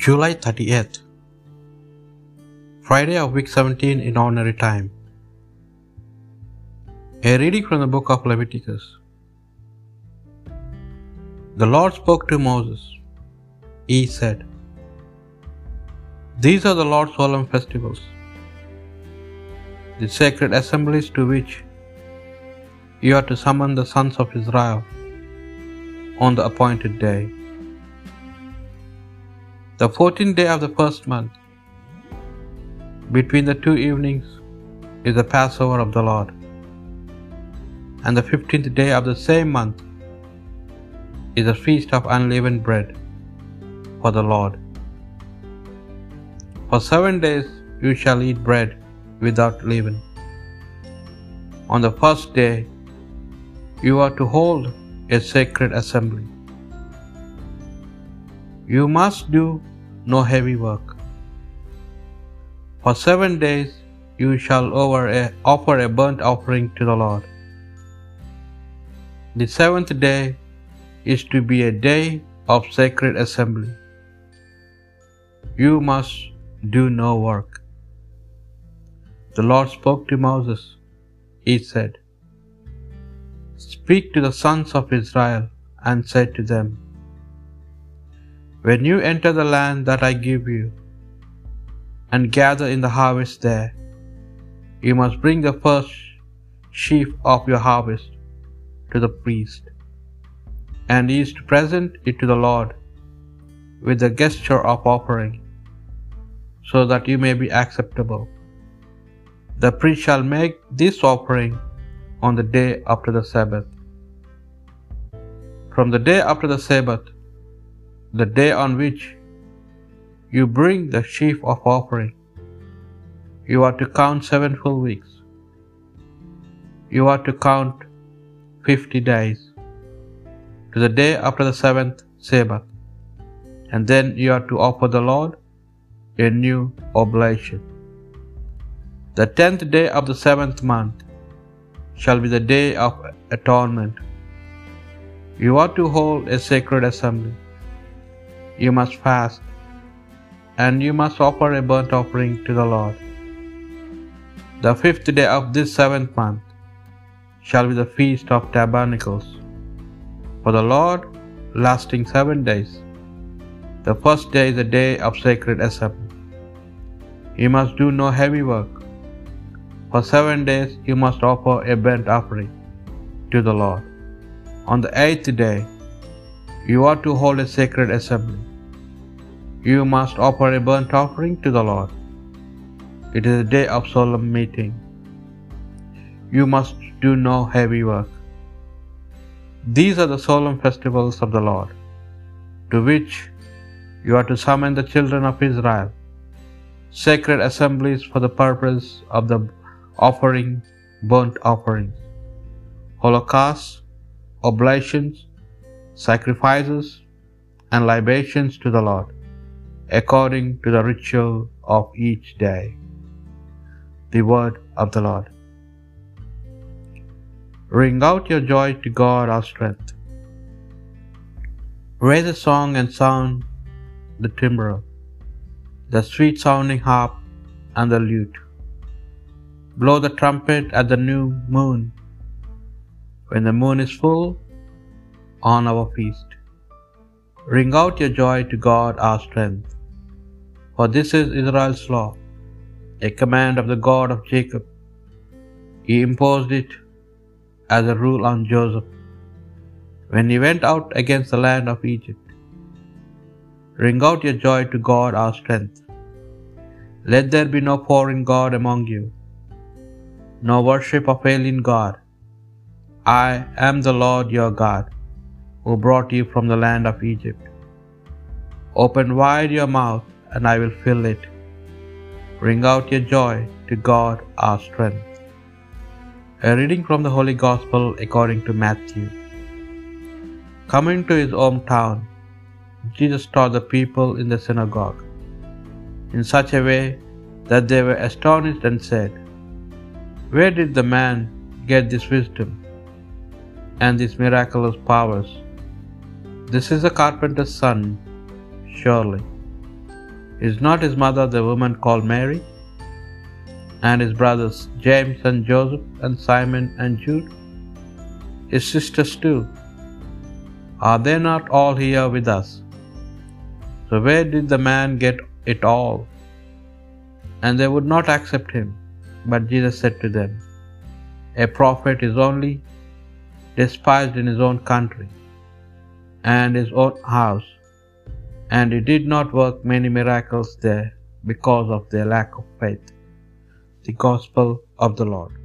July 38th, Friday of week 17 in ordinary time. A reading from the book of Leviticus. The Lord spoke to Moses. He said, These are the Lord's solemn festivals, the sacred assemblies to which you are to summon the sons of Israel on the appointed day. The fourteenth day of the first month, between the two evenings, is the Passover of the Lord. And the fifteenth day of the same month is the feast of unleavened bread for the Lord. For seven days you shall eat bread without leaven. On the first day you are to hold a sacred assembly. You must do no heavy work. For seven days you shall offer a burnt offering to the Lord. The seventh day is to be a day of sacred assembly. You must do no work. The Lord spoke to Moses. He said, Speak to the sons of Israel and say to them, When you enter the land that I give you, and gather in the harvest there, you must bring the first sheaf of your harvest to the priest, and he is to present it to the Lord with the gesture of offering, so that you may be acceptable. The priest shall make this offering on the day after the Sabbath. From the day after the Sabbath, the day on which you bring the sheaf of offering, you are to count seven full weeks. You are to count fifty days to the day after the seventh Sabbath, and then you are to offer the Lord a new oblation. The tenth day of the seventh month shall be the day of atonement. You are to hold a sacred assembly. You must fast, and you must offer a burnt offering to the Lord. The fifth day of this seventh month shall be the feast of tabernacles for the Lord, lasting seven days. The first day is a day of sacred assembly. You must do no heavy work. For seven days you must offer a burnt offering to the Lord. On the eighth day you are to hold a sacred assembly. You must offer a burnt offering to the Lord. It is a day of solemn meeting. You must do no heavy work. These are the solemn festivals of the Lord, to which you are to summon the children of Israel, sacred assemblies for the purpose of the offering burnt offerings, holocausts, oblations, sacrifices, and libations to the Lord, according to the ritual of each day. The word of the Lord. Ring out your joy to God our strength. Raise a song and sound the timbrel, the sweet sounding harp and the lute. Blow the trumpet at the new moon, when the moon is full on our feast. Ring out your joy to God our strength. For this is Israel's law, a command of the God of Jacob. He imposed it as a rule on Joseph when he went out against the land of Egypt. Ring out your joy to God our strength. Let there be no foreign God among you, no worship of alien God. I am the Lord your God, who brought you from the land of Egypt. Open wide your mouth, and I will fill it. Ring out your joy to God our strength. A reading from the Holy Gospel according to Matthew. Coming to his hometown, Jesus taught the people in the synagogue in such a way that they were astonished and said, Where did the man get this wisdom and these miraculous powers? This is a carpenter's son, surely. Is not his mother the woman called Mary? And his brothers James and Joseph and Simon and Jude? His sisters too? Are they not all here with us? So where did the man get it all? And they would not accept him. But Jesus said to them, A prophet is only despised in his own country and his own house, and he did not work many miracles there because of their lack of faith. The Gospel of the Lord.